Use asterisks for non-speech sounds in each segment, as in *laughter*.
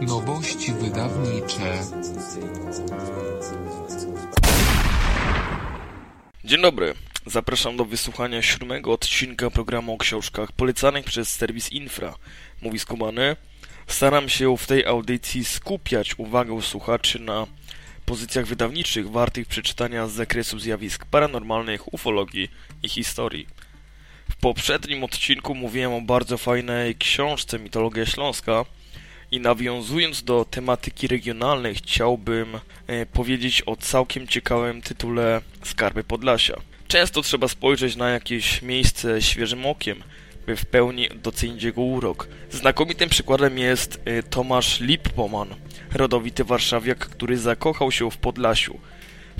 Nowości wydawnicze. Dzień dobry. Zapraszam do wysłuchania siódmego odcinka programu o książkach polecanych przez serwis Infra. Mówi Skubany. Staram się w tej audycji skupiać uwagę słuchaczy na pozycjach wydawniczych wartych przeczytania z zakresu zjawisk paranormalnych, ufologii i historii. W poprzednim odcinku mówiłem o bardzo fajnej książce Mitologia Śląska i nawiązując do tematyki regionalnej chciałbym e, powiedzieć o całkiem ciekawym tytule Skarby Podlasia. Często trzeba spojrzeć na jakieś miejsce świeżym okiem, by w pełni docenić jego urok. Znakomitym przykładem jest e, Tomasz Lippoman, rodowity warszawiak, który zakochał się w Podlasiu.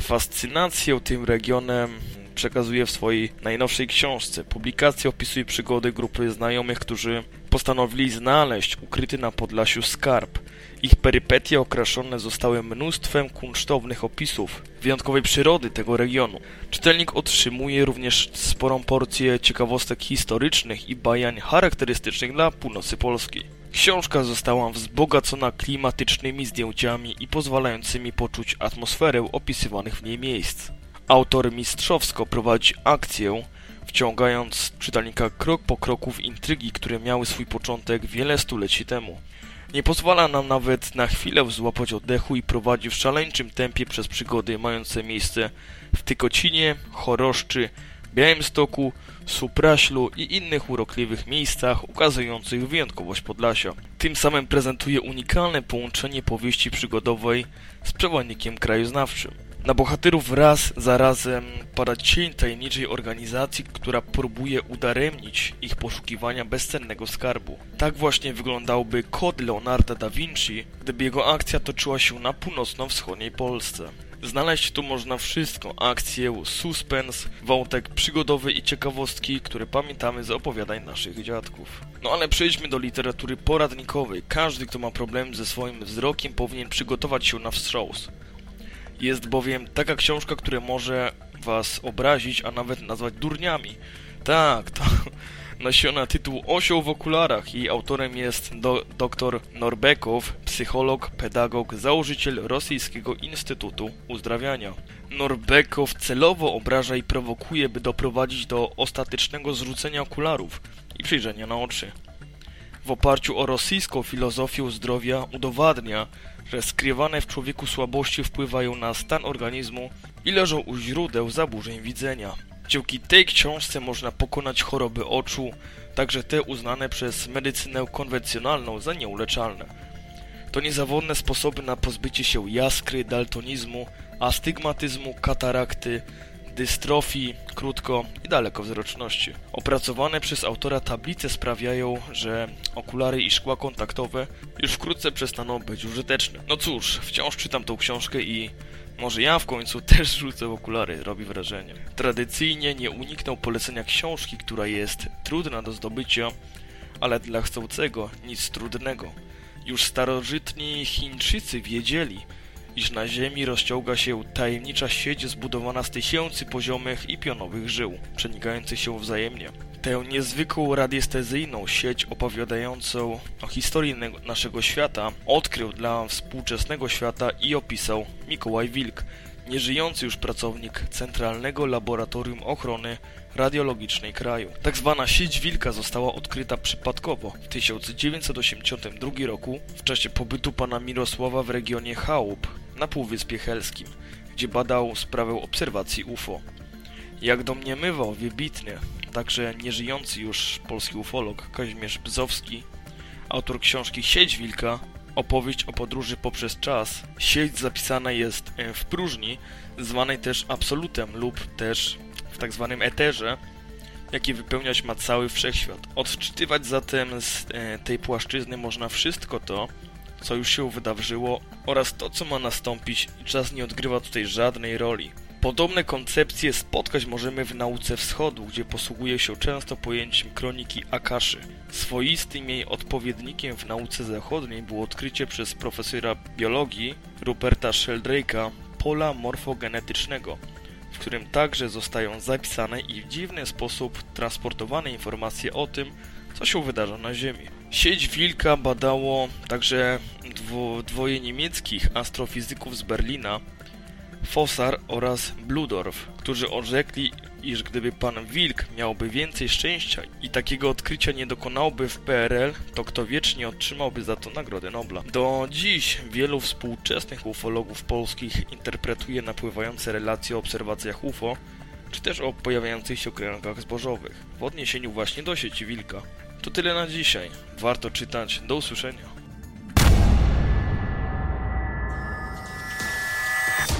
Fascynację tym regionem przekazuje w swojej najnowszej książce. Publikacja opisuje przygody grupy znajomych, którzy postanowili znaleźć ukryty na Podlasiu skarb. Ich perypetie okraszone zostały mnóstwem kunsztownych opisów wyjątkowej przyrody tego regionu. Czytelnik otrzymuje również sporą porcję ciekawostek historycznych i bajań charakterystycznych dla północy Polski. Książka została wzbogacona klimatycznymi zdjęciami i pozwalającymi poczuć atmosferę opisywanych w niej miejsc. Autor mistrzowsko prowadzi akcję, wciągając czytelnika krok po kroku w intrygi, które miały swój początek wiele stuleci temu. Nie pozwala nam nawet na chwilę złapać oddechu i prowadzi w szaleńczym tempie przez przygody mające miejsce w Tykocinie, Choroszczy, Białymstoku, Supraślu i innych urokliwych miejscach ukazujących wyjątkowość Podlasia. Tym samym prezentuje unikalne połączenie powieści przygodowej z przewodnikiem krajoznawczym. Na bohaterów raz za razem pada cień tajemniczej organizacji, która próbuje udaremnić ich poszukiwania bezcennego skarbu. Tak właśnie wyglądałby kod Leonarda da Vinci, gdyby jego akcja toczyła się na północno-wschodniej Polsce. Znaleźć tu można wszystko, akcję, suspens, wątek przygodowy i ciekawostki, które pamiętamy z opowiadań naszych dziadków. No ale przejdźmy do literatury poradnikowej. Każdy, kto ma problem ze swoim wzrokiem powinien przygotować się na wstrząs. Jest bowiem taka książka, która może was obrazić, a nawet nazwać durniami. Tak, to *laughs* nosiona tytuł Osioł w okularach. Jej autorem jest dr Norbekow, psycholog, pedagog, założyciel Rosyjskiego Instytutu Uzdrawiania. Norbekow celowo obraża i prowokuje, by doprowadzić do ostatecznego zrzucenia okularów i przyjrzenia na oczy. W oparciu o rosyjską filozofię zdrowia udowadnia, że skrywane w człowieku słabości wpływają na stan organizmu i leżą u źródeł zaburzeń widzenia. Dzięki tej książce można pokonać choroby oczu, także te uznane przez medycynę konwencjonalną za nieuleczalne. To niezawodne sposoby na pozbycie się jaskry, daltonizmu, astygmatyzmu, katarakty, dystrofii, krótko i dalekowzroczności. Opracowane przez autora tablice sprawiają, że okulary i szkła kontaktowe już wkrótce przestaną być użyteczne. No cóż, wciąż czytam tą książkę i może ja w końcu *laughs* też rzucę okulary, robi wrażenie. Tradycyjnie nie uniknę polecenia książki, która jest trudna do zdobycia, ale dla chcącego nic trudnego. Już starożytni Chińczycy wiedzieli, iż na Ziemi rozciąga się tajemnicza sieć zbudowana z tysięcy poziomych i pionowych żył, przenikających się wzajemnie. Tę niezwykłą radiestezyjną sieć opowiadającą o historii naszego świata odkrył dla współczesnego świata i opisał Mikołaj Wilk, nieżyjący już pracownik Centralnego Laboratorium Ochrony Radiologicznej kraju. Tak zwana sieć Wilka została odkryta przypadkowo w 1982 roku w czasie pobytu pana Mirosława w regionie Chałup na Półwyspie Helskim, gdzie badał sprawę obserwacji UFO. Jak domniemywał wybitny, także nieżyjący już polski ufolog Kazimierz Bzowski, autor książki Sieć Wilka, opowieść o podróży poprzez czas, sieć zapisana jest e, w próżni, zwanej też absolutem lub też w tak zwanym eterze, jaki wypełniać ma cały wszechświat. Odczytywać zatem z e, tej płaszczyzny można wszystko to, co już się wydarzyło oraz to, co ma nastąpić czas nie odgrywa tutaj żadnej roli. Podobne koncepcje spotkać możemy w nauce wschodu, gdzie posługuje się często pojęciem kroniki Akaszy. Swoistym jej odpowiednikiem w nauce zachodniej było odkrycie przez profesora biologii Ruperta Sheldrake'a pola morfogenetycznego, w którym także zostają zapisane i w dziwny sposób transportowane informacje o tym, co się wydarza na Ziemi. Sieć Wilka badało także dwo, dwoje niemieckich astrofizyków z Berlina, Fossar oraz Bludorf, którzy orzekli, iż gdyby pan Wilk miałby więcej szczęścia i takiego odkrycia nie dokonałby w PRL, to kto wiecznie otrzymałby za to Nagrodę Nobla. Do dziś wielu współczesnych ufologów polskich interpretuje napływające relacje o obserwacjach UFO, czy też o pojawiających się okręgach zbożowych, w odniesieniu właśnie do sieci Wilka. To tyle na dzisiaj. Warto czytać. Do usłyszenia.